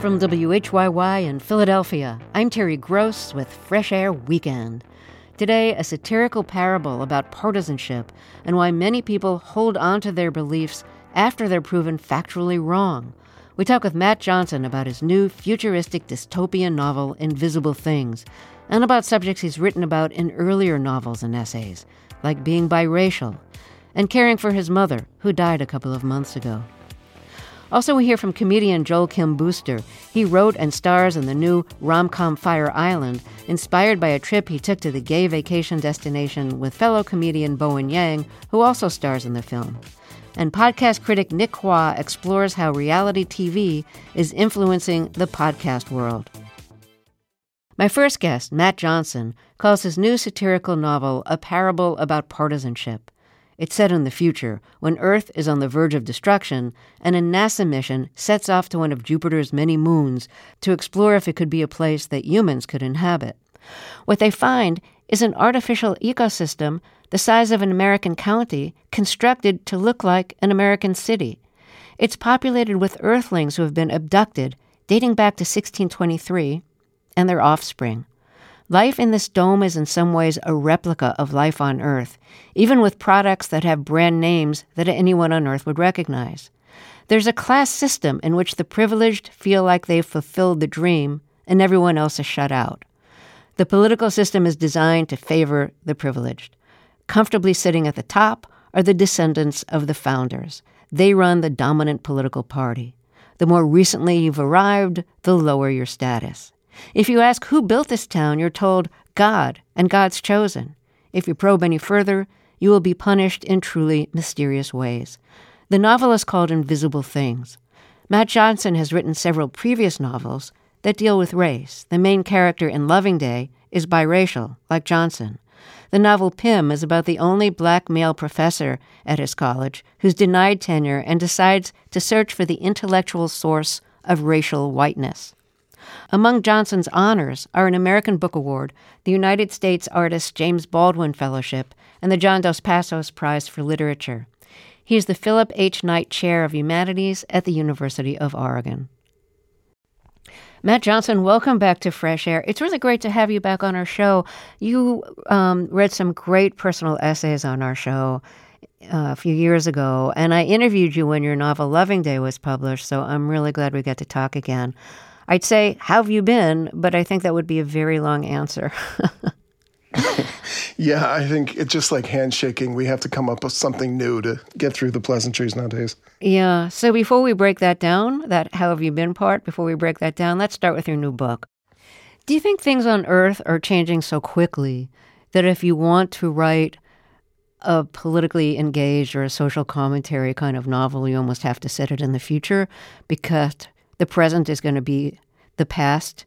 From WHYY in Philadelphia, I'm Terry Gross with Fresh Air Weekend. Today, a satirical parable about partisanship and why many people hold on to their beliefs after they're proven factually wrong. We talk with Matt Johnson about his new futuristic dystopian novel, Invisible Things, and about subjects he's written about in earlier novels and essays, like being biracial and caring for his mother, who died a couple of months ago. Also, we hear from comedian Joel Kim Booster. He wrote and stars in the new rom com Fire Island, inspired by a trip he took to the gay vacation destination with fellow comedian Bowen Yang, who also stars in the film. And podcast critic Nick Quah explores how reality TV is influencing the podcast world. My first guest, Matt Johnson, calls his new satirical novel a parable about partisanship. It's set in the future, when Earth is on the verge of destruction, and a NASA mission sets off to one of Jupiter's many moons to explore if it could be a place that humans could inhabit. What they find is an artificial ecosystem the size of an American county constructed to look like an American city. It's populated with Earthlings who have been abducted, dating back to 1623, and their offspring. Life in this dome is in some ways a replica of life on Earth, even with products that have brand names that anyone on Earth would recognize. There's a class system in which the privileged feel like they've fulfilled the dream and everyone else is shut out. The political system is designed to favor the privileged. Comfortably sitting at the top are the descendants of the founders. They run the dominant political party. The more recently you've arrived, the lower your status. If you ask who built this town, you're told God and God's chosen. If you probe any further, you will be punished in truly mysterious ways. The novel is called Invisible Things. Matt Johnson has written several previous novels that deal with race. The main character in Loving Day is biracial, like Johnson. The novel Pym is about the only black male professor at his college who's denied tenure and decides to search for the intellectual source of racial whiteness. Among Johnson's honors are an American Book Award, the United States Artist James Baldwin Fellowship, and the John Dos Passos Prize for Literature. He is the Philip H. Knight Chair of Humanities at the University of Oregon. Matt Johnson, welcome back to Fresh Air. It's really great to have you back on our show. You um, read some great personal essays on our show uh, a few years ago, and I interviewed you when your novel Loving Day was published, so I'm really glad we got to talk again. I'd say, How have you been? But I think that would be a very long answer. yeah, I think it's just like handshaking. We have to come up with something new to get through the pleasantries nowadays. Yeah. So before we break that down, that how have you been part, before we break that down, let's start with your new book. Do you think things on Earth are changing so quickly that if you want to write a politically engaged or a social commentary kind of novel, you almost have to set it in the future because the present is going to be the past,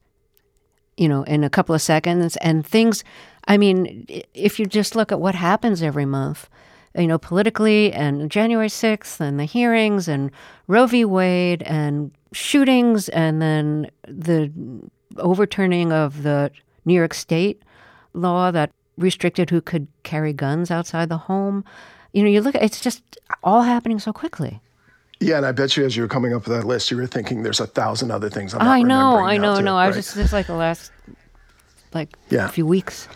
you know, in a couple of seconds. And things, I mean, if you just look at what happens every month, you know, politically and January 6th and the hearings and Roe v. Wade and shootings and then the overturning of the New York State law that restricted who could carry guns outside the home. You know, you look it's just all happening so quickly. Yeah, and I bet you as you were coming up with that list, you were thinking there's a thousand other things. I'm I know, I know, no. Right? I was just just like the last like yeah. few weeks.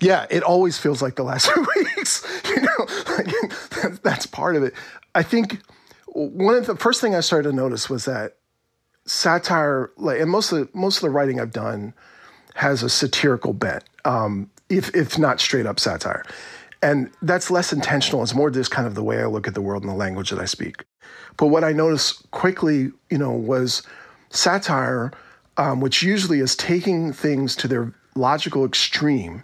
Yeah, it always feels like the last few weeks. You know, like, that's part of it. I think one of the first thing I started to notice was that satire, like, and most of the, most of the writing I've done has a satirical bent, um, if if not straight up satire. And that's less intentional. It's more just kind of the way I look at the world and the language that I speak. But what I noticed quickly, you know, was satire, um, which usually is taking things to their logical extreme,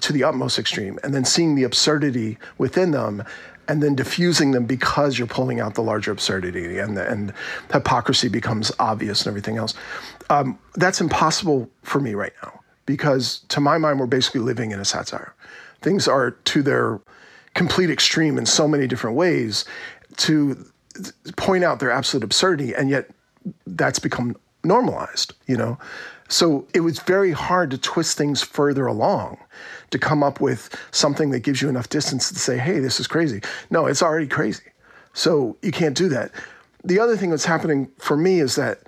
to the utmost extreme, and then seeing the absurdity within them and then diffusing them because you're pulling out the larger absurdity and and hypocrisy becomes obvious and everything else. Um, that's impossible for me right now because to my mind, we're basically living in a satire things are to their complete extreme in so many different ways to point out their absolute absurdity and yet that's become normalized you know? So it was very hard to twist things further along to come up with something that gives you enough distance to say hey this is crazy. No it's already crazy. So you can't do that. The other thing that's happening for me is that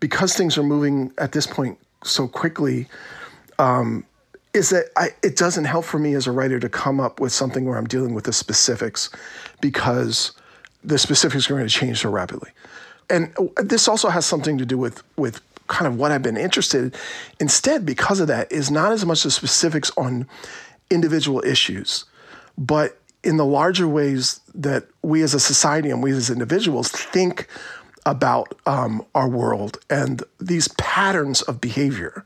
because things are moving at this point so quickly, um, is that I, it doesn't help for me as a writer to come up with something where I'm dealing with the specifics because the specifics are going to change so rapidly. And this also has something to do with with kind of what I've been interested in. Instead, because of that, is not as much the specifics on individual issues, but in the larger ways that we as a society and we as individuals think about um, our world and these patterns of behavior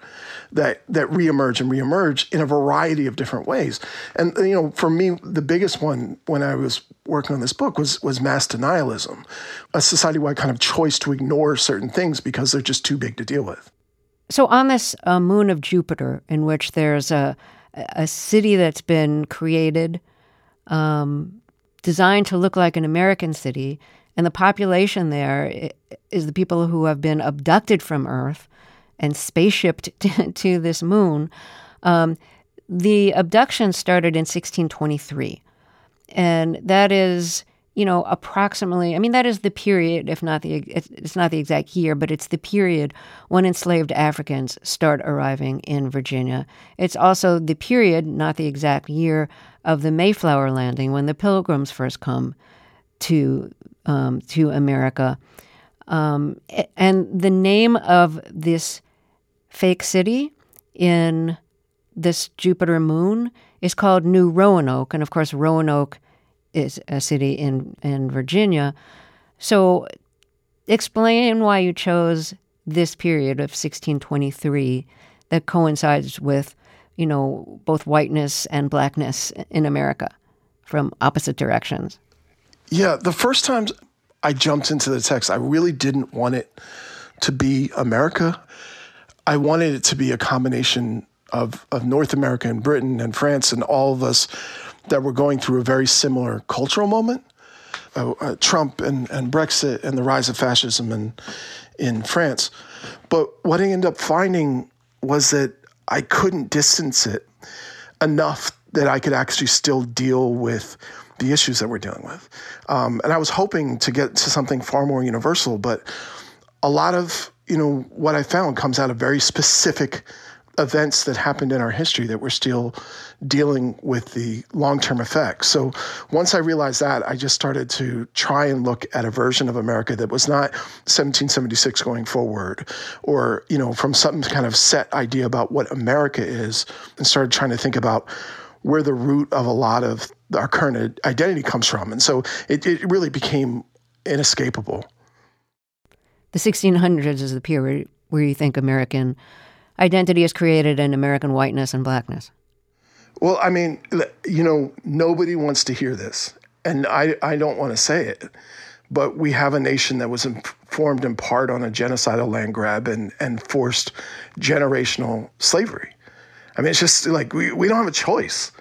that that reemerge and reemerge in a variety of different ways. And you know, for me, the biggest one when I was working on this book was was mass denialism, a society-wide kind of choice to ignore certain things because they're just too big to deal with. So on this uh, moon of Jupiter, in which there's a a city that's been created, um, designed to look like an American city and the population there is the people who have been abducted from Earth and spaceshipped to, to this moon. Um, the abduction started in 1623. And that is, you know, approximately, I mean, that is the period, if not the, it's not the exact year, but it's the period when enslaved Africans start arriving in Virginia. It's also the period, not the exact year, of the Mayflower landing when the pilgrims first come to um, to America. Um, and the name of this fake city in this Jupiter moon is called New Roanoke. And of course, Roanoke is a city in, in Virginia. So explain why you chose this period of 1623 that coincides with, you know, both whiteness and blackness in America from opposite directions. Yeah, the first times I jumped into the text, I really didn't want it to be America. I wanted it to be a combination of, of North America and Britain and France and all of us that were going through a very similar cultural moment. Uh, uh, Trump and, and Brexit and the rise of fascism in, in France. But what I ended up finding was that I couldn't distance it enough that I could actually still deal with the issues that we're dealing with. Um, and I was hoping to get to something far more universal, but a lot of you know what I found comes out of very specific events that happened in our history that we're still dealing with the long-term effects. So once I realized that, I just started to try and look at a version of America that was not 1776 going forward or, you know, from some kind of set idea about what America is and started trying to think about where the root of a lot of our current identity comes from. And so it, it really became inescapable. The 1600s is the period where you think American identity is created in American whiteness and blackness. Well, I mean, you know, nobody wants to hear this. And I, I don't want to say it. But we have a nation that was formed in part on a genocidal land grab and, and forced generational slavery. I mean, it's just like we, we don't have a choice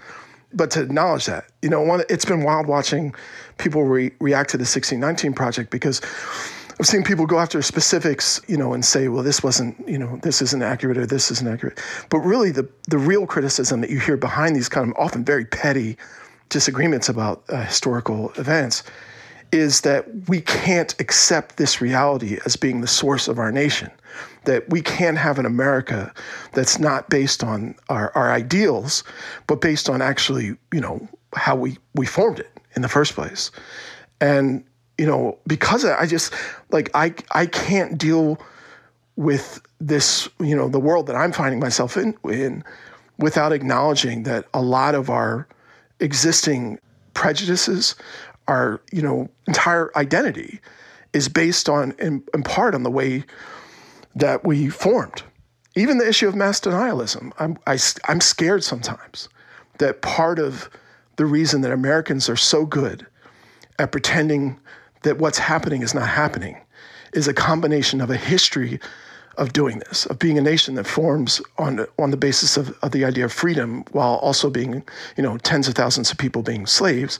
but to acknowledge that, you know, one, it's been wild watching people re- react to the 1619 project because I've seen people go after specifics, you know, and say, well, this wasn't, you know, this isn't accurate or this isn't accurate. But really, the, the real criticism that you hear behind these kind of often very petty disagreements about uh, historical events is that we can't accept this reality as being the source of our nation that we can have an America that's not based on our, our ideals, but based on actually, you know, how we, we formed it in the first place. And, you know, because I just like I I can't deal with this, you know, the world that I'm finding myself in in without acknowledging that a lot of our existing prejudices, our, you know, entire identity is based on in, in part on the way that we formed. Even the issue of mass denialism, I'm, I, am i am scared sometimes that part of the reason that Americans are so good at pretending that what's happening is not happening is a combination of a history of doing this, of being a nation that forms on on the basis of, of the idea of freedom, while also being, you know, tens of thousands of people being slaves,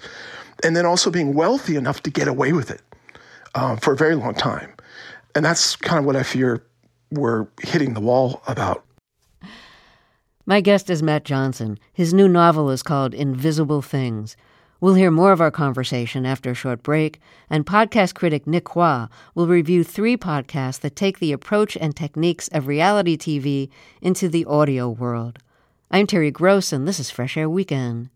and then also being wealthy enough to get away with it uh, for a very long time, and that's kind of what I fear we're hitting the wall about. My guest is Matt Johnson. His new novel is called Invisible Things. We'll hear more of our conversation after a short break, and podcast critic Nick Quah will review three podcasts that take the approach and techniques of reality TV into the audio world. I'm Terry Gross, and this is Fresh Air Weekend.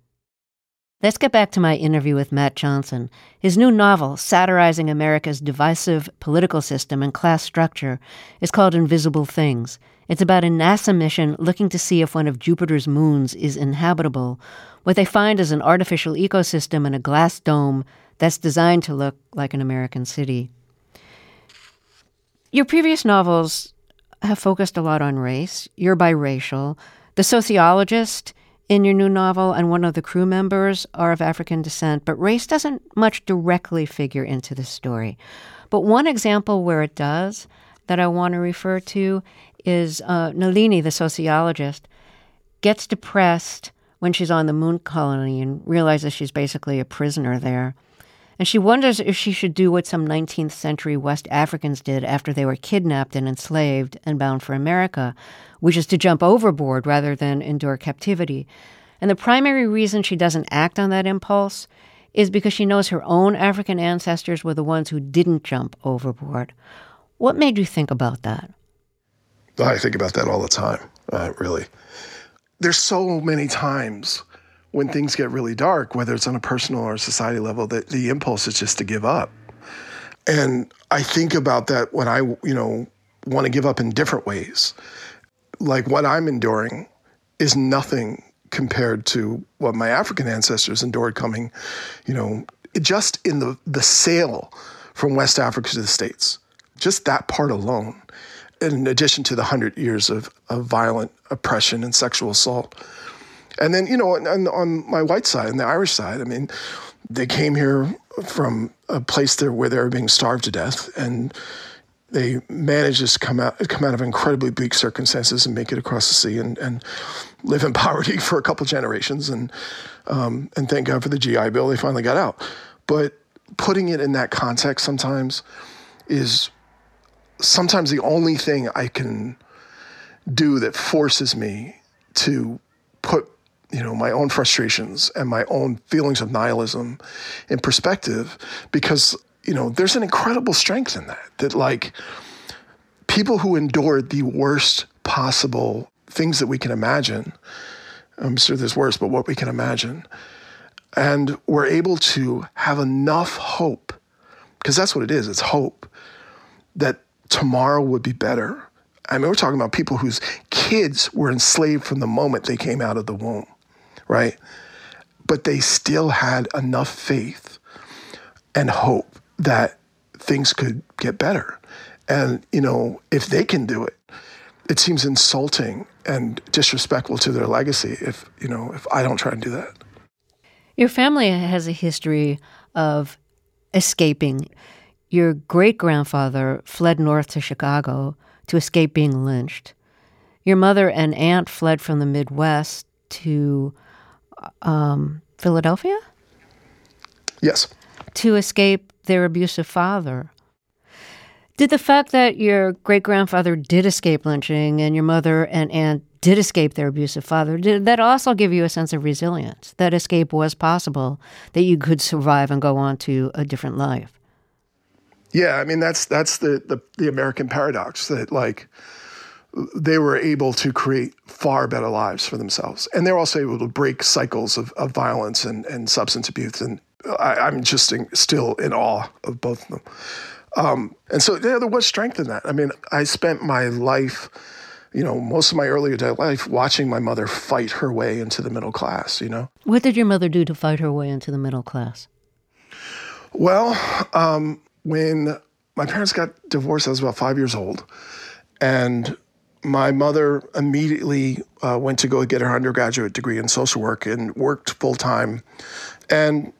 Let's get back to my interview with Matt Johnson. His new novel, satirizing America's divisive political system and class structure, is called Invisible Things. It's about a NASA mission looking to see if one of Jupiter's moons is inhabitable. What they find is an artificial ecosystem in a glass dome that's designed to look like an American city. Your previous novels have focused a lot on race. You're biracial. The sociologist in your new novel and one of the crew members are of African descent, but race doesn't much directly figure into the story. But one example where it does that I want to refer to is uh, Nalini, the sociologist, gets depressed when she's on the moon colony and realizes she's basically a prisoner there. And she wonders if she should do what some 19th century West Africans did after they were kidnapped and enslaved and bound for America, which is to jump overboard rather than endure captivity. And the primary reason she doesn't act on that impulse is because she knows her own African ancestors were the ones who didn't jump overboard. What made you think about that? I think about that all the time, uh, really. There's so many times when things get really dark, whether it's on a personal or society society level, that the impulse is just to give up. And I think about that when I, you know, want to give up in different ways like what I'm enduring is nothing compared to what my African ancestors endured coming, you know, just in the, the sail from West Africa to the States. Just that part alone, in addition to the hundred years of, of violent oppression and sexual assault. And then, you know, on, on my white side and the Irish side, I mean, they came here from a place there where they were being starved to death and they managed to come out come out of incredibly bleak circumstances and make it across the sea and, and live in poverty for a couple generations and um, and thank God for the GI Bill they finally got out. But putting it in that context sometimes is sometimes the only thing I can do that forces me to put you know my own frustrations and my own feelings of nihilism in perspective because you know, there's an incredible strength in that. That like people who endured the worst possible things that we can imagine. I'm sure there's worse, but what we can imagine. And we're able to have enough hope, because that's what it is, it's hope, that tomorrow would be better. I mean, we're talking about people whose kids were enslaved from the moment they came out of the womb, right? But they still had enough faith and hope that things could get better. And, you know, if they can do it, it seems insulting and disrespectful to their legacy if, you know, if I don't try and do that. Your family has a history of escaping. Your great grandfather fled north to Chicago to escape being lynched. Your mother and aunt fled from the Midwest to um, Philadelphia? Yes. To escape their abusive father. Did the fact that your great grandfather did escape lynching and your mother and aunt did escape their abusive father, did that also give you a sense of resilience? That escape was possible, that you could survive and go on to a different life? Yeah, I mean that's that's the, the, the American paradox that like they were able to create far better lives for themselves. And they're also able to break cycles of, of violence and, and substance abuse and I, am just in, still in awe of both of them. Um, and so yeah, there was strength in that. I mean, I spent my life, you know, most of my early adult life watching my mother fight her way into the middle class, you know. What did your mother do to fight her way into the middle class? Well, um, when my parents got divorced, I was about five years old. And my mother immediately uh, went to go get her undergraduate degree in social work and worked full time. And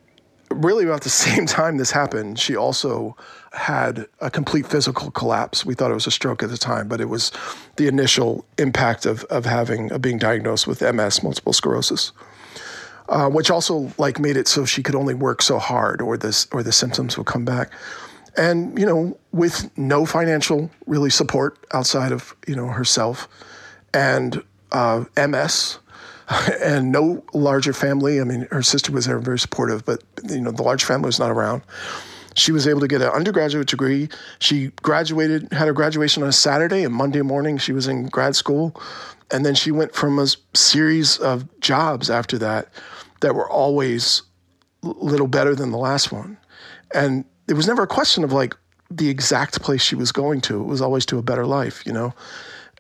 really about the same time this happened, she also had a complete physical collapse. We thought it was a stroke at the time, but it was the initial impact of, of having of being diagnosed with MS, multiple sclerosis, uh, which also like made it so she could only work so hard, or this or the symptoms would come back. And you know, with no financial really support outside of you know herself, and uh, MS, and no larger family. I mean, her sister was there very supportive, but you know, the large family was not around. She was able to get an undergraduate degree. She graduated, had her graduation on a Saturday, and Monday morning she was in grad school. And then she went from a series of jobs after that that were always a little better than the last one. And there was never a question of like the exact place she was going to. It was always to a better life, you know?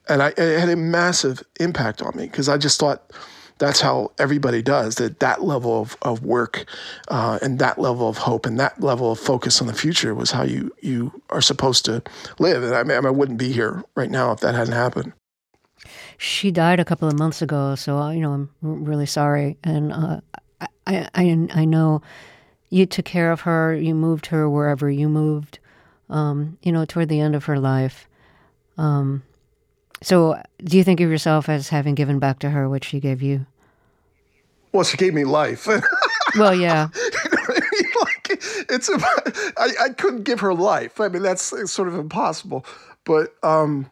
And I, it had a massive impact on me because I just thought, that's how everybody does that that level of, of work uh, and that level of hope and that level of focus on the future was how you you are supposed to live and I mean I wouldn't be here right now if that hadn't happened she died a couple of months ago so you know I'm really sorry and uh, I, I I know you took care of her you moved her wherever you moved um, you know toward the end of her life um, so, do you think of yourself as having given back to her what she gave you? Well, she gave me life. well, yeah. like, it's I couldn't give her life. I mean, that's sort of impossible. But um,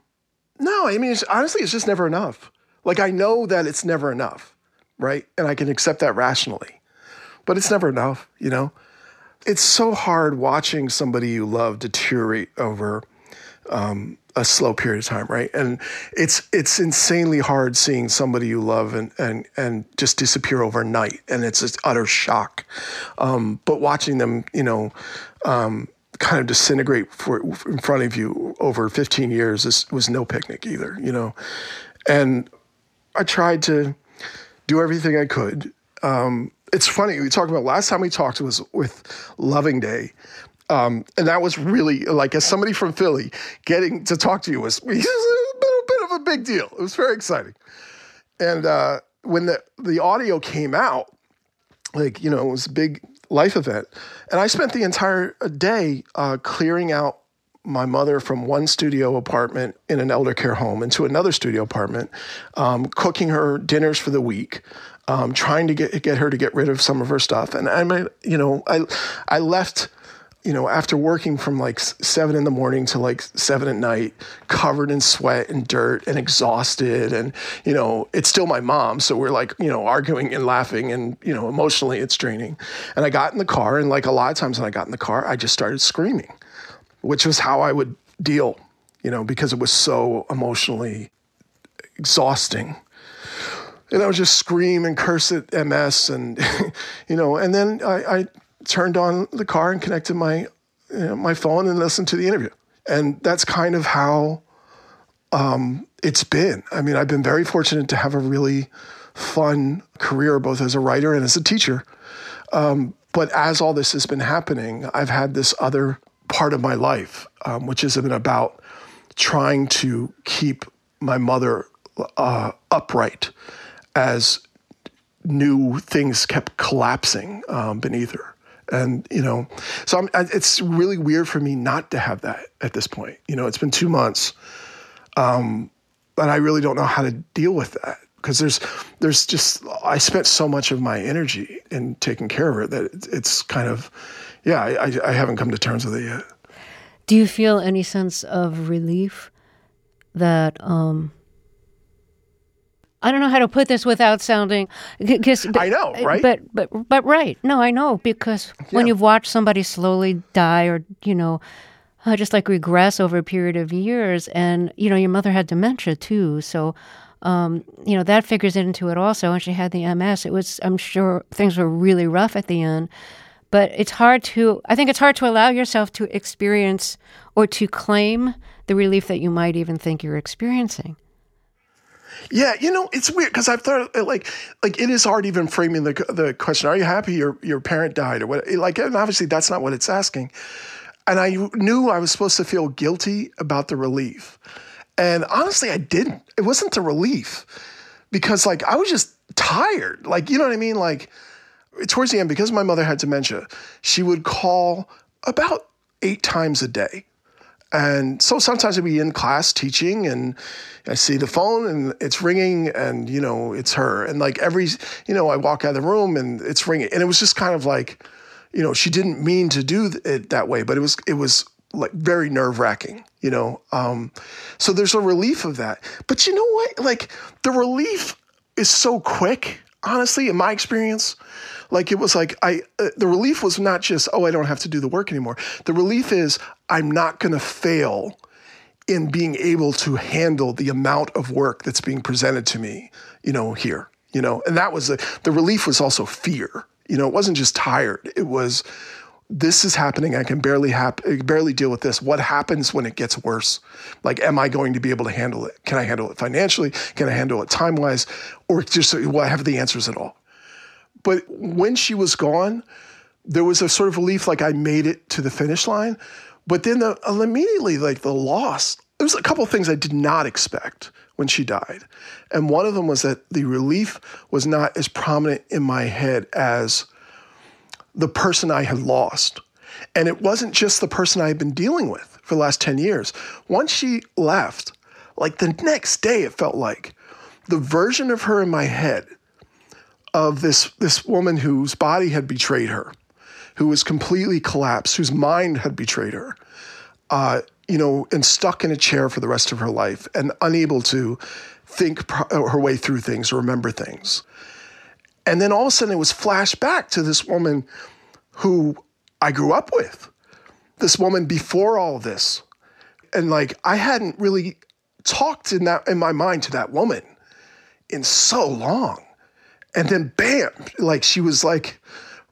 no, I mean, it's, honestly, it's just never enough. Like, I know that it's never enough, right? And I can accept that rationally. But it's never enough, you know? It's so hard watching somebody you love deteriorate over um, a slow period of time, right? And it's it's insanely hard seeing somebody you love and and and just disappear overnight, and it's just utter shock. Um, but watching them, you know. Um, kind of disintegrate for, in front of you over 15 years is, was no picnic either, you know. And I tried to do everything I could. Um, it's funny we talked about last time we talked was with Loving Day, um, and that was really like as somebody from Philly, getting to talk to you was, was a little bit of a big deal. It was very exciting. And uh, when the the audio came out, like you know, it was a big life event, and I spent the entire day uh, clearing out my mother from one studio apartment in an elder care home into another studio apartment, um, cooking her dinners for the week, um, trying to get get her to get rid of some of her stuff. And I you know, I I left you know, after working from like seven in the morning to like seven at night, covered in sweat and dirt and exhausted. And, you know, it's still my mom. So we're like, you know, arguing and laughing and, you know, emotionally it's draining. And I got in the car. And like a lot of times when I got in the car, I just started screaming, which was how I would deal, you know, because it was so emotionally exhausting. And I would just scream and curse at MS and, you know, and then I, I turned on the car and connected my you know, my phone and listened to the interview. And that's kind of how um, it's been. I mean, I've been very fortunate to have a really fun career, both as a writer and as a teacher. Um, but as all this has been happening, I've had this other part of my life, um, which has been about trying to keep my mother uh, upright as new things kept collapsing um, beneath her. And you know so I'm, it's really weird for me not to have that at this point. You know it's been two months um, but i really don't know how to deal with that. Because there's there's just i spent so much of my energy in taking care of her that it's kind of yeah I, I haven't come to terms with it yet. Do you feel any sense of relief that um, I don't know how to put this without sounding because I know, right? But but but right. No, I know because yeah. when you've watched somebody slowly die or you know uh, just like regress over a period of years and you know your mother had dementia too, so um, you know that figures into it also and she had the MS. It was I'm sure things were really rough at the end. But it's hard to I think it's hard to allow yourself to experience or to claim the relief that you might even think you're experiencing. Yeah, you know, it's weird because I've thought uh, like like it is hard even framing the the question. Are you happy your your parent died or what? Like, and obviously that's not what it's asking. And I knew I was supposed to feel guilty about the relief, and honestly, I didn't. It wasn't the relief because like I was just tired. Like you know what I mean? Like towards the end, because my mother had dementia, she would call about eight times a day and so sometimes I'd be in class teaching and I see the phone and it's ringing and, you know, it's her. And like every, you know, I walk out of the room and it's ringing. And it was just kind of like, you know, she didn't mean to do it that way, but it was, it was like very nerve wracking, you know? Um, so there's a relief of that. But you know what? Like the relief is so quick, honestly, in my experience. Like it was like I uh, the relief was not just oh I don't have to do the work anymore. The relief is I'm not going to fail in being able to handle the amount of work that's being presented to me, you know, here, you know. And that was the the relief was also fear. You know, it wasn't just tired. It was this is happening. I can barely hap- barely deal with this. What happens when it gets worse? Like, am I going to be able to handle it? Can I handle it financially? Can I handle it time wise? Or just will I have the answers at all? But when she was gone, there was a sort of relief, like I made it to the finish line. But then the, immediately, like the loss, there was a couple of things I did not expect when she died. And one of them was that the relief was not as prominent in my head as the person I had lost. And it wasn't just the person I had been dealing with for the last 10 years. Once she left, like the next day, it felt like the version of her in my head of this, this woman whose body had betrayed her, who was completely collapsed, whose mind had betrayed her, uh, you know, and stuck in a chair for the rest of her life and unable to think pro- her way through things or remember things. And then all of a sudden it was flashed back to this woman who I grew up with, this woman before all this. And like I hadn't really talked in that in my mind to that woman in so long. And then bam, like she was like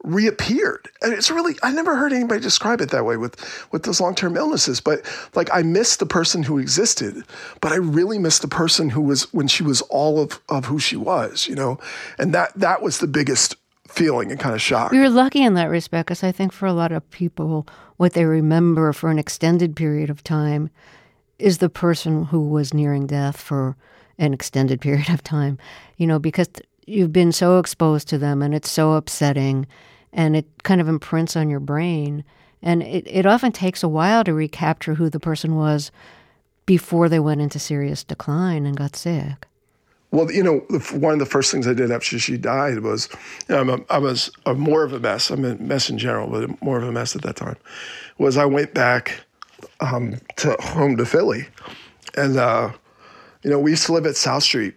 reappeared. And it's really I never heard anybody describe it that way with with those long-term illnesses, but like I missed the person who existed, but I really missed the person who was when she was all of of who she was, you know. And that that was the biggest feeling and kind of shock. You're lucky in that respect because I think for a lot of people what they remember for an extended period of time is the person who was nearing death for an extended period of time. You know, because you've been so exposed to them and it's so upsetting and it kind of imprints on your brain. And it, it often takes a while to recapture who the person was before they went into serious decline and got sick. Well, you know, one of the first things I did after she died was, you know, a, I was a, more of a mess. I'm a mess in general, but more of a mess at that time. Was I went back um, to home to Philly, and uh, you know, we used to live at South Street,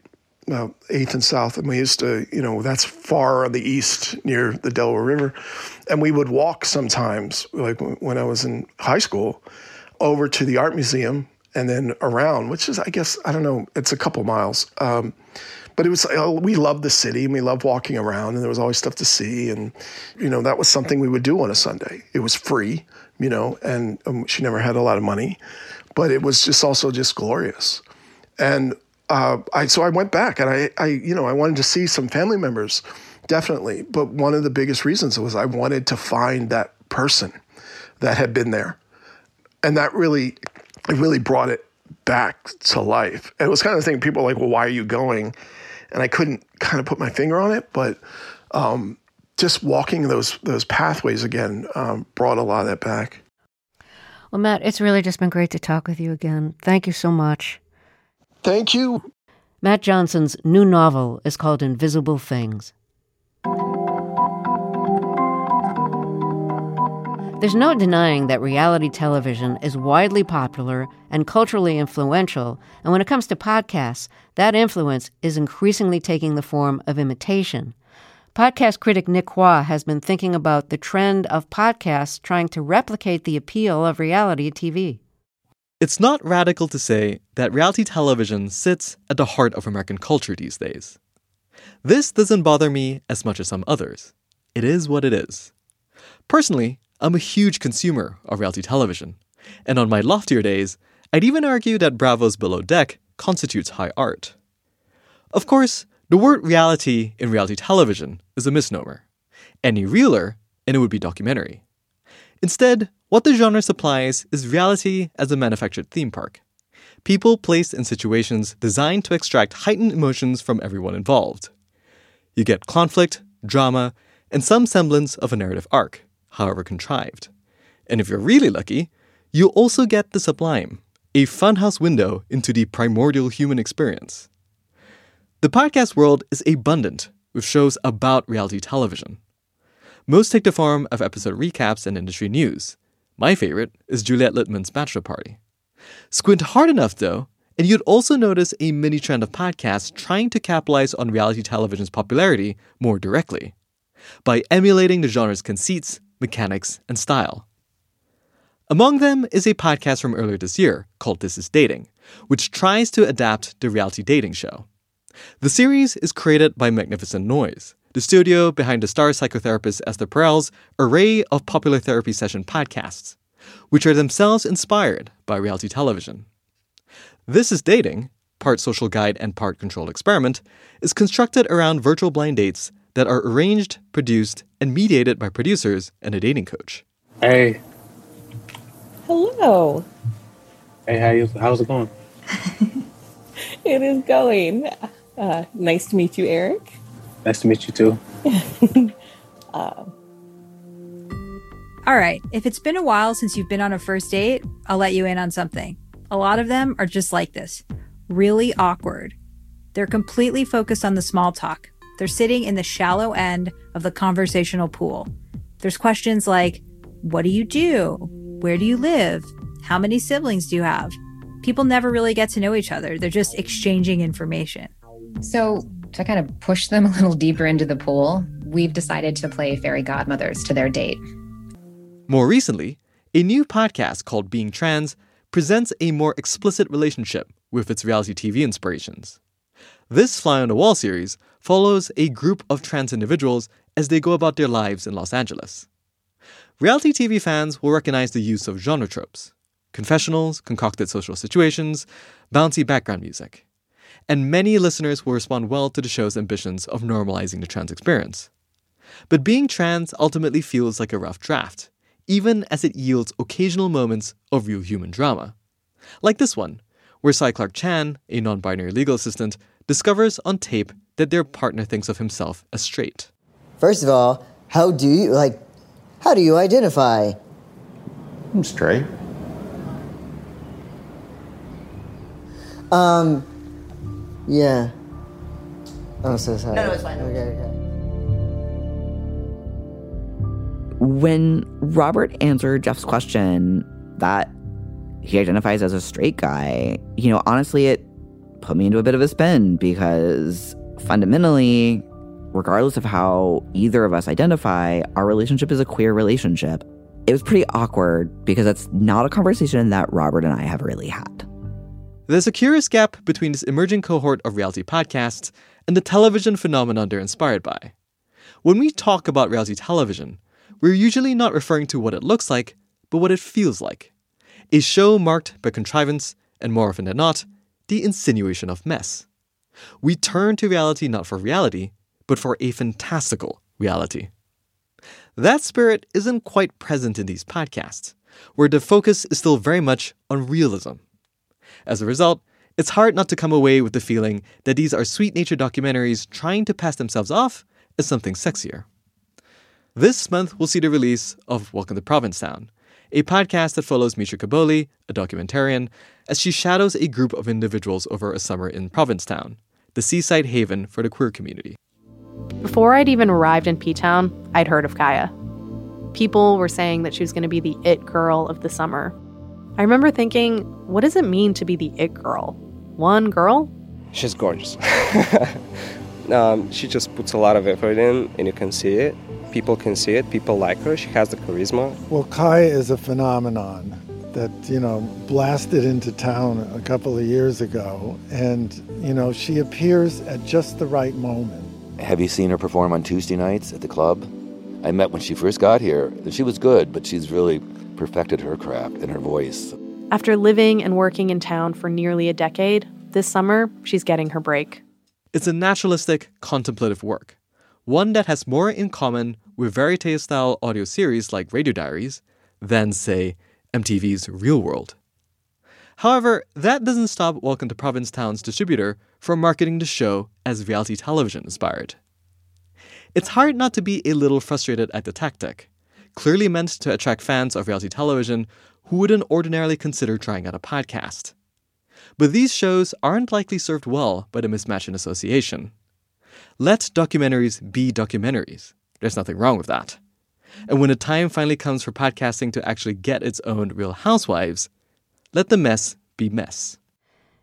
uh, Eighth and South, and we used to, you know, that's far on the east near the Delaware River, and we would walk sometimes, like when I was in high school, over to the art museum and then around, which is, I guess, I don't know, it's a couple miles. Um, but it was, uh, we loved the city and we loved walking around and there was always stuff to see. And, you know, that was something we would do on a Sunday. It was free, you know, and um, she never had a lot of money, but it was just also just glorious. And uh, I, so I went back and I, I, you know, I wanted to see some family members, definitely. But one of the biggest reasons was I wanted to find that person that had been there. And that really, it really brought it back to life. And it was kind of the thing people were like, well, why are you going? And I couldn't kind of put my finger on it, but um, just walking those those pathways again um, brought a lot of that back. Well, Matt, it's really just been great to talk with you again. Thank you so much. Thank you. Matt Johnson's new novel is called Invisible Things. There's no denying that reality television is widely popular and culturally influential, and when it comes to podcasts, that influence is increasingly taking the form of imitation. Podcast critic Nick Quah has been thinking about the trend of podcasts trying to replicate the appeal of reality TV. It's not radical to say that reality television sits at the heart of American culture these days. This doesn't bother me as much as some others. It is what it is. Personally, I'm a huge consumer of reality television, and on my loftier days, I'd even argue that Bravo's Below Deck constitutes high art. Of course, the word reality in reality television is a misnomer. Any realer, and it would be documentary. Instead, what the genre supplies is reality as a manufactured theme park. People placed in situations designed to extract heightened emotions from everyone involved. You get conflict, drama, and some semblance of a narrative arc, however contrived. And if you're really lucky, you also get the sublime, a funhouse window into the primordial human experience. The podcast world is abundant with shows about reality television. Most take the form of episode recaps and industry news, my favorite is Juliet Litman's Bachelor Party. Squint hard enough, though, And you'd also notice a mini trend of podcasts trying to capitalize on reality television's popularity more directly by emulating the genre's conceits, mechanics, and style. Among them is a podcast from earlier this year called This Is Dating, which tries to adapt the reality dating show. The series is created by Magnificent Noise, the studio behind the star psychotherapist Esther Perel's array of popular therapy session podcasts, which are themselves inspired by reality television. This is Dating, part social guide and part controlled experiment, is constructed around virtual blind dates that are arranged, produced, and mediated by producers and a dating coach. Hey. Hello. Hey, how you, how's it going? it is going. Uh, nice to meet you, Eric. Nice to meet you too. uh, All right. If it's been a while since you've been on a first date, I'll let you in on something. A lot of them are just like this really awkward. They're completely focused on the small talk. They're sitting in the shallow end of the conversational pool. There's questions like What do you do? Where do you live? How many siblings do you have? People never really get to know each other. They're just exchanging information. So, to kind of push them a little deeper into the pool, we've decided to play fairy godmothers to their date. More recently, a new podcast called Being Trans presents a more explicit relationship with its reality TV inspirations. This Fly on the Wall series follows a group of trans individuals as they go about their lives in Los Angeles. Reality TV fans will recognize the use of genre tropes confessionals, concocted social situations, bouncy background music and many listeners will respond well to the show's ambitions of normalizing the trans experience. But being trans ultimately feels like a rough draft, even as it yields occasional moments of real human drama. Like this one, where Cy Clark Chan, a non binary legal assistant, discovers on tape that their partner thinks of himself as straight. First of all, how do you, like, how do you identify? I'm straight. Um, yeah. I'm so sorry. No, no, it's fine. Okay, okay. When Robert answered Jeff's question that he identifies as a straight guy, you know, honestly, it put me into a bit of a spin because fundamentally, regardless of how either of us identify, our relationship is a queer relationship. It was pretty awkward because that's not a conversation that Robert and I have really had. There's a curious gap between this emerging cohort of reality podcasts and the television phenomenon they're inspired by. When we talk about reality television, we're usually not referring to what it looks like, but what it feels like. A show marked by contrivance and, more often than not, the insinuation of mess. We turn to reality not for reality, but for a fantastical reality. That spirit isn't quite present in these podcasts, where the focus is still very much on realism. As a result, it's hard not to come away with the feeling that these are sweet nature documentaries trying to pass themselves off as something sexier. This month, we'll see the release of Welcome to Provincetown, a podcast that follows Mitra Kaboli, a documentarian, as she shadows a group of individuals over a summer in Provincetown, the seaside haven for the queer community. Before I'd even arrived in P Town, I'd heard of Kaya. People were saying that she was going to be the it girl of the summer. I remember thinking, what does it mean to be the it girl? One girl? She's gorgeous. um, she just puts a lot of effort in, and you can see it. People can see it. People like her. She has the charisma. Well, Kai is a phenomenon that, you know, blasted into town a couple of years ago. And, you know, she appears at just the right moment. Have you seen her perform on Tuesday nights at the club? I met when she first got here. She was good, but she's really perfected her craft and her voice. After living and working in town for nearly a decade, this summer she's getting her break. It's a naturalistic, contemplative work, one that has more in common with verite style audio series like Radio Diaries than, say, MTV's Real World. However, that doesn't stop Welcome to Provincetown's distributor from marketing the show as reality television inspired. It's hard not to be a little frustrated at the tactic clearly meant to attract fans of reality television who wouldn't ordinarily consider trying out a podcast. But these shows aren't likely served well by the mismatch in association. Let documentaries be documentaries. There's nothing wrong with that. And when the time finally comes for podcasting to actually get its own real housewives, let the mess be mess.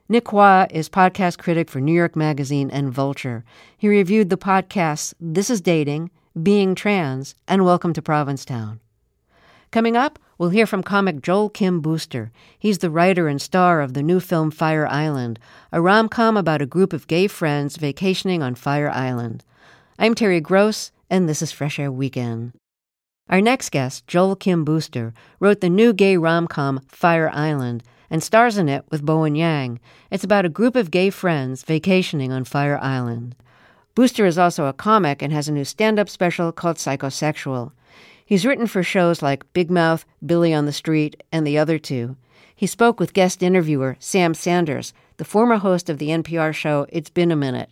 Nick Quah is podcast critic for New York Magazine and Vulture. He reviewed the podcasts This is Dating, Being Trans, and Welcome to Provincetown. Coming up, we'll hear from comic Joel Kim Booster. He's the writer and star of the new film Fire Island, a rom com about a group of gay friends vacationing on Fire Island. I'm Terry Gross, and this is Fresh Air Weekend. Our next guest, Joel Kim Booster, wrote the new gay rom com Fire Island and stars in it with Bowen Yang. It's about a group of gay friends vacationing on Fire Island. Booster is also a comic and has a new stand up special called Psychosexual. He's written for shows like Big Mouth, Billy on the Street, and the other two. He spoke with guest interviewer Sam Sanders, the former host of the NPR show It's Been a Minute.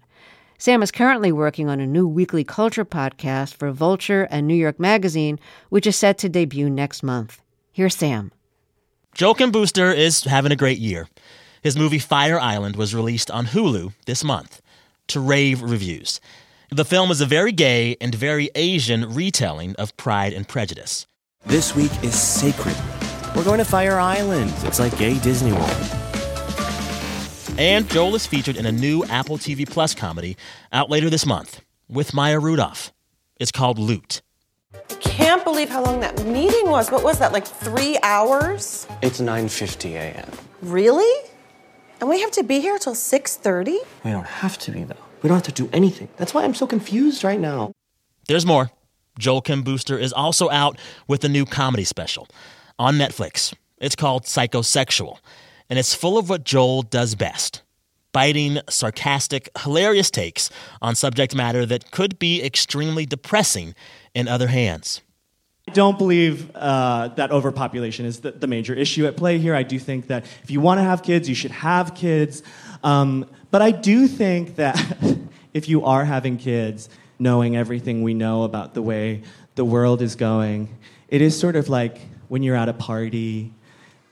Sam is currently working on a new weekly culture podcast for Vulture and New York Magazine, which is set to debut next month. Here's Sam. Joel Kim Booster is having a great year. His movie Fire Island was released on Hulu this month to rave reviews. The film is a very gay and very Asian retelling of Pride and Prejudice. This week is sacred. We're going to Fire Island. It's like gay Disney World. And Joel is featured in a new Apple TV Plus comedy out later this month with Maya Rudolph. It's called Loot. I can't believe how long that meeting was. What was that, like three hours? It's 9:50 a.m. Really? And we have to be here till 6.30? We don't have to be though. We don't have to do anything. That's why I'm so confused right now. There's more. Joel Kim Booster is also out with a new comedy special on Netflix. It's called Psychosexual, and it's full of what Joel does best biting, sarcastic, hilarious takes on subject matter that could be extremely depressing in other hands. I don't believe uh, that overpopulation is the, the, major issue at play here. I do think that if you want to have kids, you should have kids. Um, but I do think that if you are having kids, knowing everything we know about the way the world is going, it is sort of like when you're at a party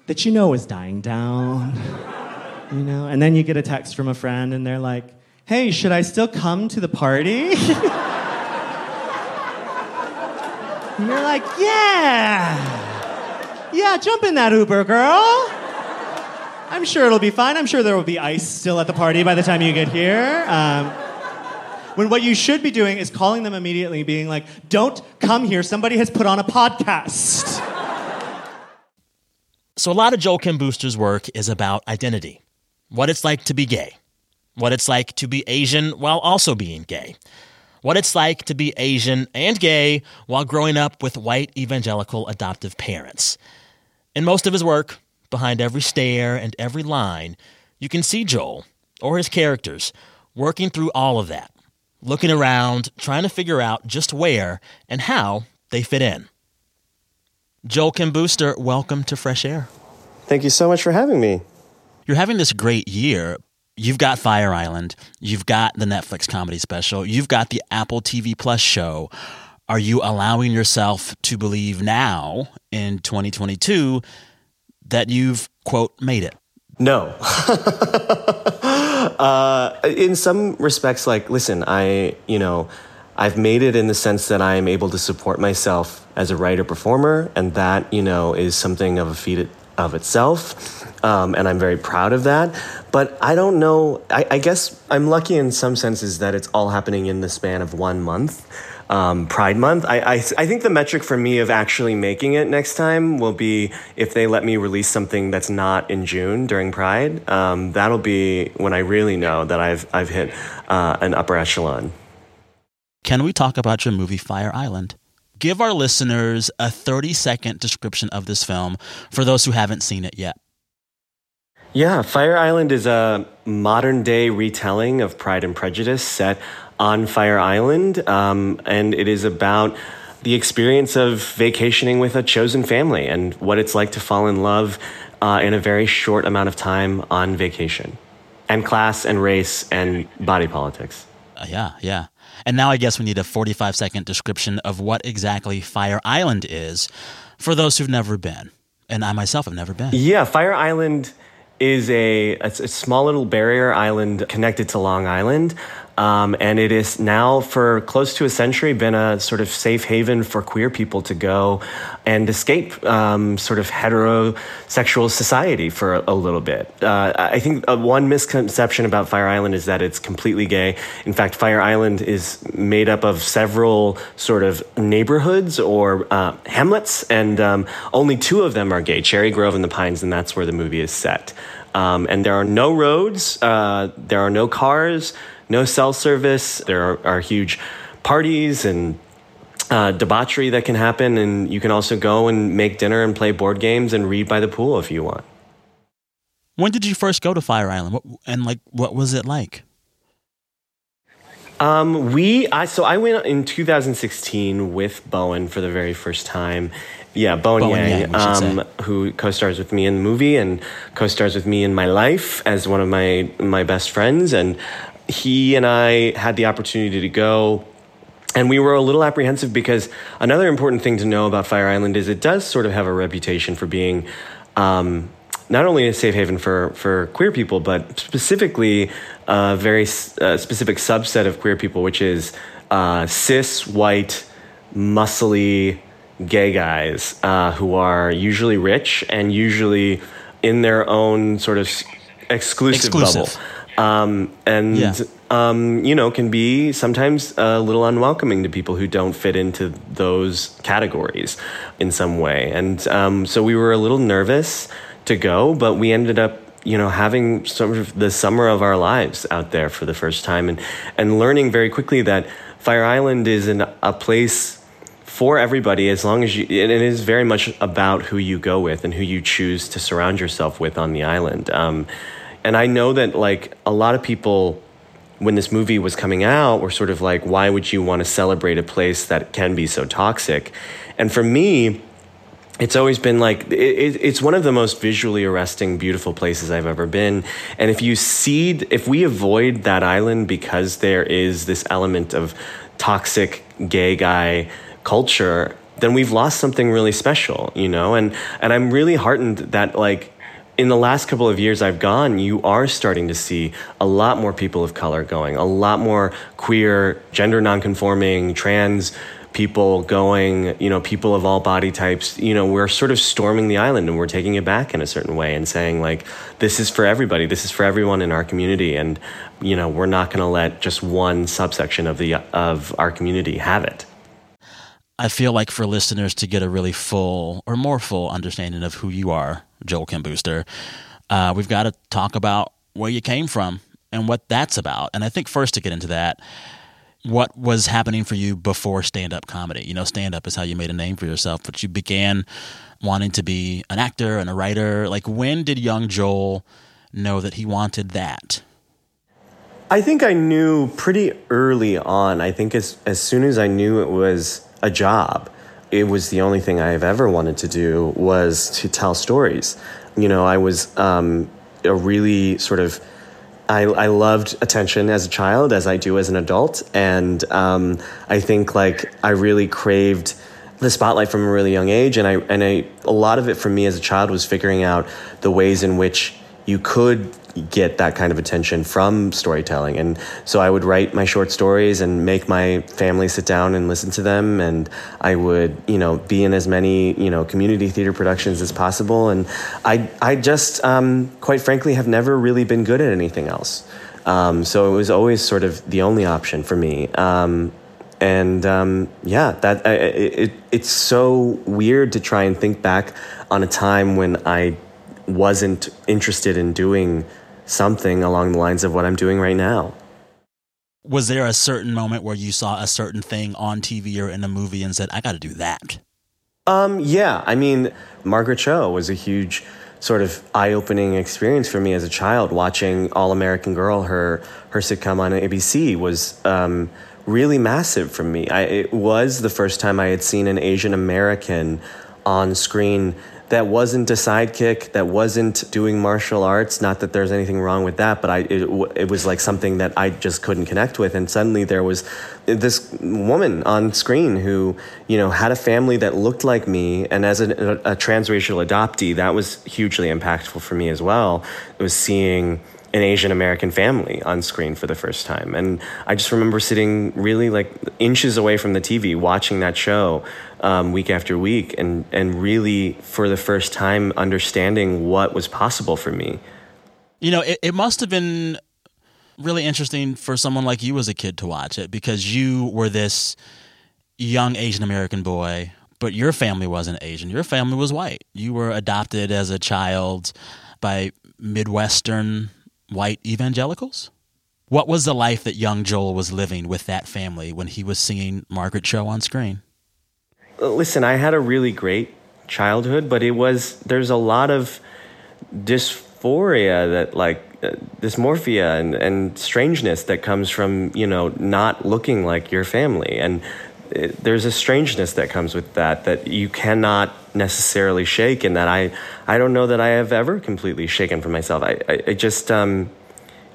that you know is dying down. you know, and then you get a text from a friend and they're like, "Hey, should I still come to the party?" and you're like, "Yeah, yeah, jump in that Uber, girl." I'm sure it'll be fine. I'm sure there will be ice still at the party by the time you get here. Um, when what you should be doing is calling them immediately, being like, "Don't come here. Somebody has put on a podcast." So a lot of Joel Kim Booster's work is about identity what it's like to be gay, what it's like to be Asian while also being gay, what it's like to be Asian and gay while growing up with white evangelical adoptive parents. In most of his work, behind every stare and every line, you can see Joel, or his characters, working through all of that, looking around, trying to figure out just where and how they fit in. Joel Kim Booster, welcome to Fresh Air. Thank you so much for having me. You're having this great year. You've got Fire Island, you've got the Netflix comedy special, you've got the Apple TV Plus show. Are you allowing yourself to believe now in 2022 that you've, quote, made it? No. uh, in some respects, like, listen, I, you know, I've made it in the sense that I am able to support myself as a writer performer, and that, you know, is something of a feat of itself. Um, and I'm very proud of that. But I don't know, I, I, guess I'm lucky in some senses that it's all happening in the span of one month. Um, Pride Month. I, I, I think the metric for me of actually making it next time will be if they let me release something that's not in June during Pride. Um, that'll be when I really know that I've I've hit uh, an upper echelon. Can we talk about your movie Fire Island? Give our listeners a 30 second description of this film for those who haven't seen it yet. Yeah, Fire Island is a modern day retelling of Pride and Prejudice set on Fire Island, um, and it is about the experience of vacationing with a chosen family and what it's like to fall in love uh, in a very short amount of time on vacation, and class and race and body politics. Uh, yeah, yeah. And now I guess we need a 45 second description of what exactly Fire Island is for those who've never been. And I myself have never been. Yeah, Fire Island is a, a, small little barrier island connected to Long Island. Um, and it is now, for close to a century, been a sort of safe haven for queer people to go and escape um, sort of heterosexual society for a, a little bit. Uh, I think uh, one misconception about Fire Island is that it's completely gay. In fact, Fire Island is made up of several sort of neighborhoods or uh, hamlets, and um, only two of them are gay Cherry Grove and the Pines, and that's where the movie is set. Um, and there are no roads, uh, there are no cars, no cell service. There are, are huge parties and uh, debauchery that can happen, and you can also go and make dinner and play board games and read by the pool if you want. When did you first go to Fire Island? What, and like, what was it like? Um, we I so I went in 2016 with Bowen for the very first time. Yeah, Bowen, Bowen Yang, Yang, um, who co-stars with me in the movie and co-stars with me in my life as one of my my best friends. And he and I had the opportunity to go. And we were a little apprehensive because another important thing to know about Fire Island is it does sort of have a reputation for being um, not only a safe haven for, for queer people, but specifically a very uh, specific subset of queer people, which is uh, cis, white, muscly gay guys uh, who are usually rich and usually in their own sort of exclusive, Exclusive. bubble. Um, and, Yeah. um, you know, can be sometimes a little unwelcoming to people who don't fit into those categories in some way. And um, so we were a little nervous to go, but we ended up you know having sort of the summer of our lives out there for the first time and and learning very quickly that Fire Island is an, a place for everybody as long as you and it is very much about who you go with and who you choose to surround yourself with on the island um, and i know that like a lot of people when this movie was coming out were sort of like why would you want to celebrate a place that can be so toxic? And for me it's always been like it, it, it's one of the most visually arresting beautiful places i've ever been. And if you see if we avoid that island because there is this element of toxic gay guy culture then we've lost something really special you know? And and i'm really heartened that like in the last couple of years I've gone, you are starting to see a lot more people of color going, a lot more queer, gender nonconforming, trans people going, you know, people of all body types. You know, we're sort of storming the island and we're taking it back in a certain way and saying, like, this is for everybody, this is for everyone in our community. And, you know, we're not going to let just one subsection of, the, of our community have it. I feel like for listeners to get a really full or more full understanding of who you are, Joel Kim Booster, uh, we've got to talk about where you came from and what that's about. And I think first to get into that, what was happening for you before stand up comedy? You know, stand up is how you made a name for yourself, but you began wanting to be an actor and a writer. Like, when did young Joel know that he wanted that? I think I knew pretty early on. I think as as soon as I knew it was a job, it was the only thing I have ever wanted to do was to tell stories. You know, I was um, a really sort of I, I loved attention as a child, as I do as an adult, and um, I think like I really craved the spotlight from a really young age, and I and I a lot of it for me as a child was figuring out the ways in which you could get that kind of attention from storytelling. And so I would write my short stories and make my family sit down and listen to them. And I would, you know, be in as many, you know, community theater productions as possible. And I, I just, um, quite frankly, have never really been good at anything else. Um, so it was always sort of the only option for me. Um, and um, yeah, that I- it, it's so weird to try and think back on a time when I wasn't interested in doing something along the lines of what I'm doing right now. Was there a certain moment where you saw a certain thing on TV or in a movie and said, I got to do that? Um, yeah, I mean, Margaret Cho was a huge sort of eye-opening experience for me as a child. Watching All American Girl, her her sitcom on ABC, was um, really massive for me. I, it was the first time I had seen an Asian American on screen that wasn't a sidekick, that wasn't doing martial arts. Not that there's anything wrong with that, but I it, it was like something that I just couldn't connect with. And suddenly there was this woman on screen who you know had a family that looked like me, and as a, a transracial adoptee, that was hugely impactful for me as well. It was seeing an Asian American family on screen for the first time. And I just remember sitting really like inches away from the TV watching that show um, week after week and, and really for the first time understanding what was possible for me. You know, it, it must have been really interesting for someone like you as a kid to watch it because you were this young Asian American boy, but your family wasn't Asian. Your family was white. You were adopted as a child by Midwestern white evangelicals? What was the life that young Joel was living with that family when he was singing Margaret Cho on screen? Listen, I had a really great childhood, but it was, there's a lot of dysphoria that, like, uh, dysmorphia and, and strangeness that comes from, you know, not looking like your family. And it, there's a strangeness that comes with that that you cannot necessarily shake and that I, I don't know that I have ever completely shaken for myself. I, I, I just, um,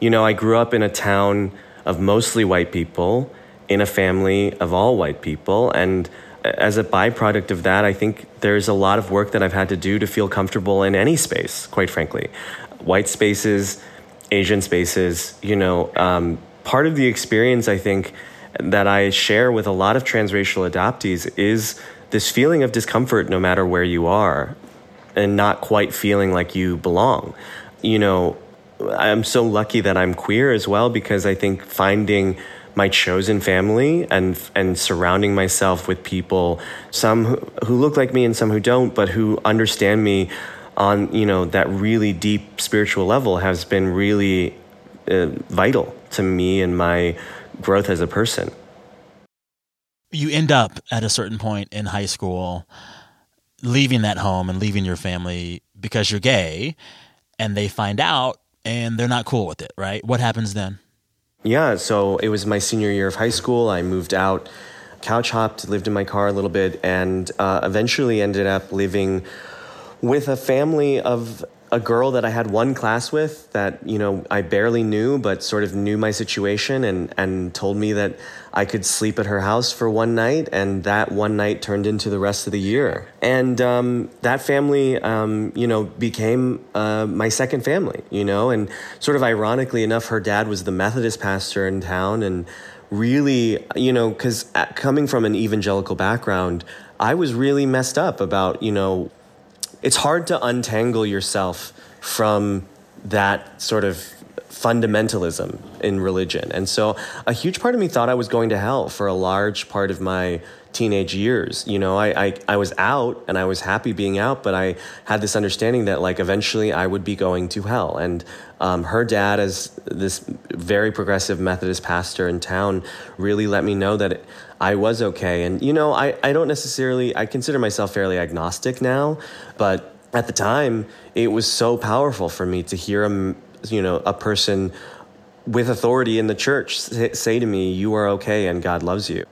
you know, I grew up in a town of mostly white people in a family of all white people. And as a byproduct of that, I think there's a lot of work that I've had to do to feel comfortable in any space, quite frankly. White spaces, Asian spaces, you know, um, part of the experience, I think, that I share with a lot of transracial adoptees is this feeling of discomfort no matter where you are and not quite feeling like you belong. You know, I'm so lucky that I'm queer as well because I think finding my chosen family and and surrounding myself with people some who, look like me and some who don't but who understand me on you know that really deep spiritual level has been really uh, vital to me and my growth as a person you end up at a certain point in high school leaving that home and leaving your family because you're gay and they find out and they're not cool with it, right? What happens then? Yeah, so it was my senior year of high school. I moved out, couch hopped, lived in my car a little bit, and uh, eventually ended up living with a family of a girl that I had one class with that you know I barely knew, but sort of knew my situation and and told me that I could sleep at her house for one night, and that one night turned into the rest of the year. And um, that family, um, you know, became uh, my second family. You know, and sort of ironically enough, her dad was the Methodist pastor in town, and really, you know, because coming from an evangelical background. I was really messed up about, you know, it's hard to untangle yourself from that sort of fundamentalism in religion. And so a huge part of me thought I was going to hell for a large part of my teenage years. You know, I, I, I was out and I was happy being out, but I had this understanding that like eventually I would be going to hell. And um, her dad, as this very progressive Methodist pastor in town, really let me know that I was okay. And, you know, I, I don't necessarily, I consider myself fairly agnostic now, but at the time, it was so powerful for me to hear a, you know, a person with authority in the church say, say to me, You are okay and God loves you.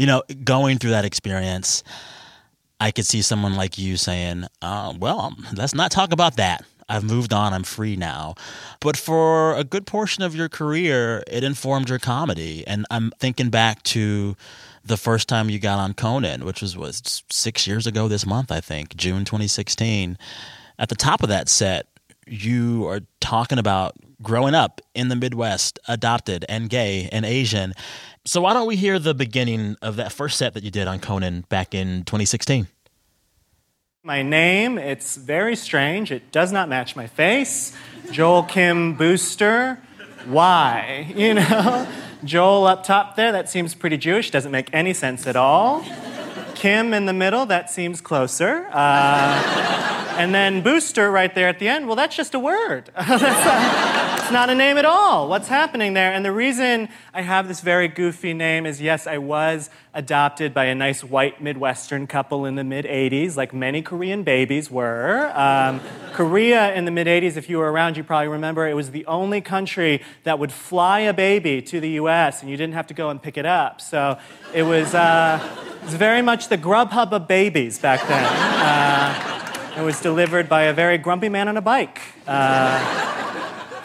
You know, going through that experience, I could see someone like you saying, uh, Well, let's not talk about that. I've moved on. I'm free now. But for a good portion of your career, it informed your comedy. And I'm thinking back to the first time you got on Conan, which was, was six years ago this month, I think, June 2016. At the top of that set, you are talking about growing up in the Midwest, adopted and gay and Asian. So why don't we hear the beginning of that first set that you did on Conan back in 2016? My name, it's very strange. It does not match my face. Joel Kim Booster. Why? You know? Joel up top there, that seems pretty Jewish, doesn't make any sense at all. Kim in the middle, that seems closer. Uh, and then Booster right there at the end, well, that's just a word. it's not a name at all. What's happening there? And the reason I have this very goofy name is yes, I was adopted by a nice white Midwestern couple in the mid 80s, like many Korean babies were. Um, Korea in the mid 80s, if you were around, you probably remember it was the only country that would fly a baby to the US and you didn't have to go and pick it up. So it was, uh, it was very much the Grubhub of babies back then. Uh, it was delivered by a very grumpy man on a bike. Uh,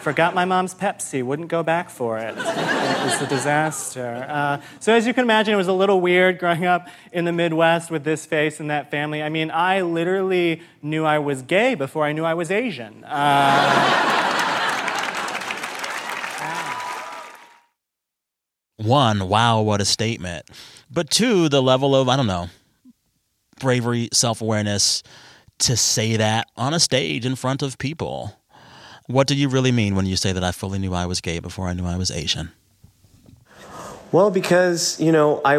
Forgot my mom's Pepsi, wouldn't go back for it. it was a disaster. Uh, so, as you can imagine, it was a little weird growing up in the Midwest with this face and that family. I mean, I literally knew I was gay before I knew I was Asian. Uh, one, wow, what a statement. But two, the level of, I don't know, bravery, self awareness to say that on a stage in front of people. What do you really mean when you say that I fully knew I was gay before I knew I was Asian? Well, because you know, I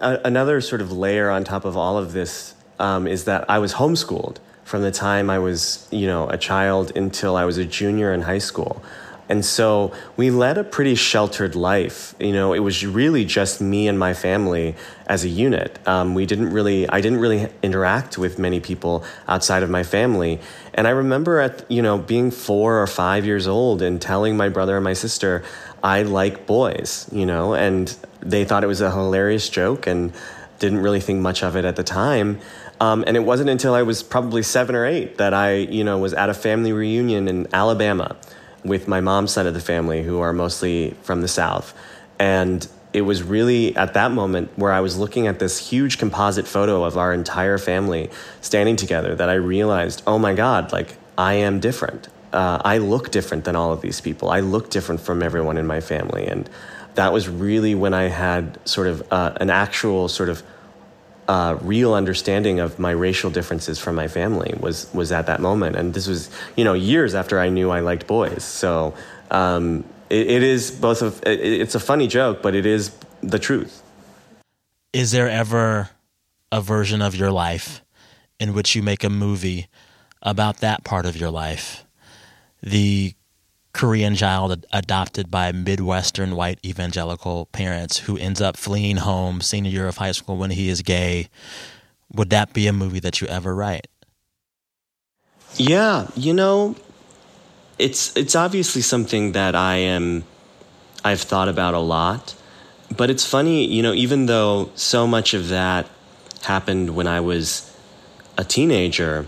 a, another sort of layer on top of all of this um, is that I was homeschooled from the time I was you know a child until I was a junior in high school. And so we led a pretty sheltered life. You know, it was really just me and my family as a unit. Um, we didn't really, I didn't really interact with many people outside of my family. And I remember at, you know, being four or five years old and telling my brother and my sister, I like boys, you know, and they thought it was a hilarious joke and didn't really think much of it at the time. Um, and it wasn't until I was probably seven or eight that I, you know, was at a family reunion in Alabama with my mom's side of the family, who are mostly from the South. And it was really at that moment where I was looking at this huge composite photo of our entire family standing together that I realized, oh my God, like I am different. Uh, I look different than all of these people. I look different from everyone in my family. And that was really when I had sort of uh, an actual sort of uh, real understanding of my racial differences from my family was was at that moment, and this was you know years after I knew I liked boys. So um, it, it is both of it, it's a funny joke, but it is the truth. Is there ever a version of your life in which you make a movie about that part of your life? The Korean child adopted by Midwestern white evangelical parents who ends up fleeing home senior year of high school when he is gay. Would that be a movie that you ever write? Yeah, you know, it's it's obviously something that I am I've thought about a lot. But it's funny, you know, even though so much of that happened when I was a teenager,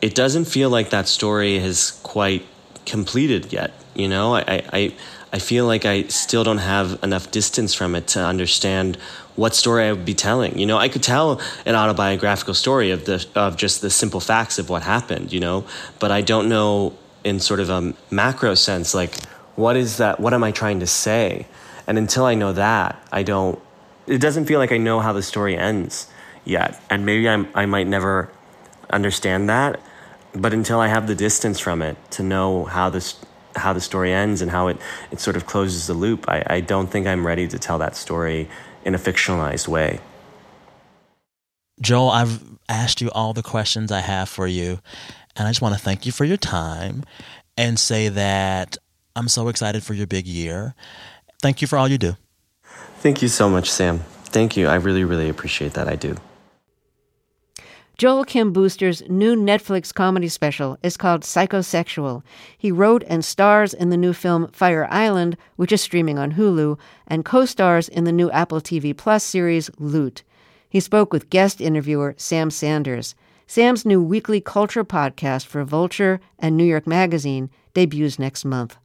it doesn't feel like that story has quite completed yet. You know, I, I, I feel like I still don't have enough distance from it to understand what story I would be telling. You know, I could tell an autobiographical story of the of just the simple facts of what happened. You know, but I don't know in sort of a macro sense, like what is that? What am I trying to say? And until I know that, I don't. It doesn't feel like I know how the story ends yet, and maybe I'm, I might never understand that but until I have the distance from it to know how this how the story ends and how it, it sort of closes the loop, I, I don't think I'm ready to tell that story in a fictionalized way. Joel, I've asked you all the questions I have for you, and I just want to thank you for your time and say that I'm so excited for your big year. Thank you for all you do. Thank you so much, Sam. Thank you. I really, really appreciate that. I do. Joel Kim Booster's new Netflix comedy special is called Psychosexual. He wrote and stars in the new film Fire Island, which is streaming on Hulu, and co stars in the new Apple TV Plus series Loot. He spoke with guest interviewer Sam Sanders. Sam's new weekly culture podcast for Vulture and New York Magazine debuts next month.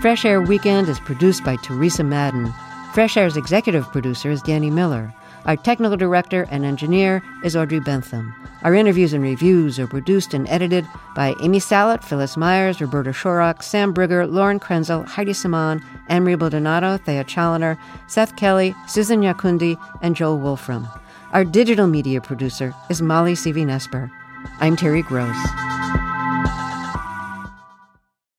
Fresh Air Weekend is produced by Teresa Madden. Fresh Air's executive producer is Danny Miller. Our technical director and engineer is Audrey Bentham. Our interviews and reviews are produced and edited by Amy Salit, Phyllis Myers, Roberta Shorrock, Sam Briger, Lauren Krenzel, Heidi Saman, Anne Baldonado, Thea Chaloner, Seth Kelley, Susan Nyakundi, and Joel Wolfram. Our digital media producer is Molly Seavy Nesper. I'm Terry Gross.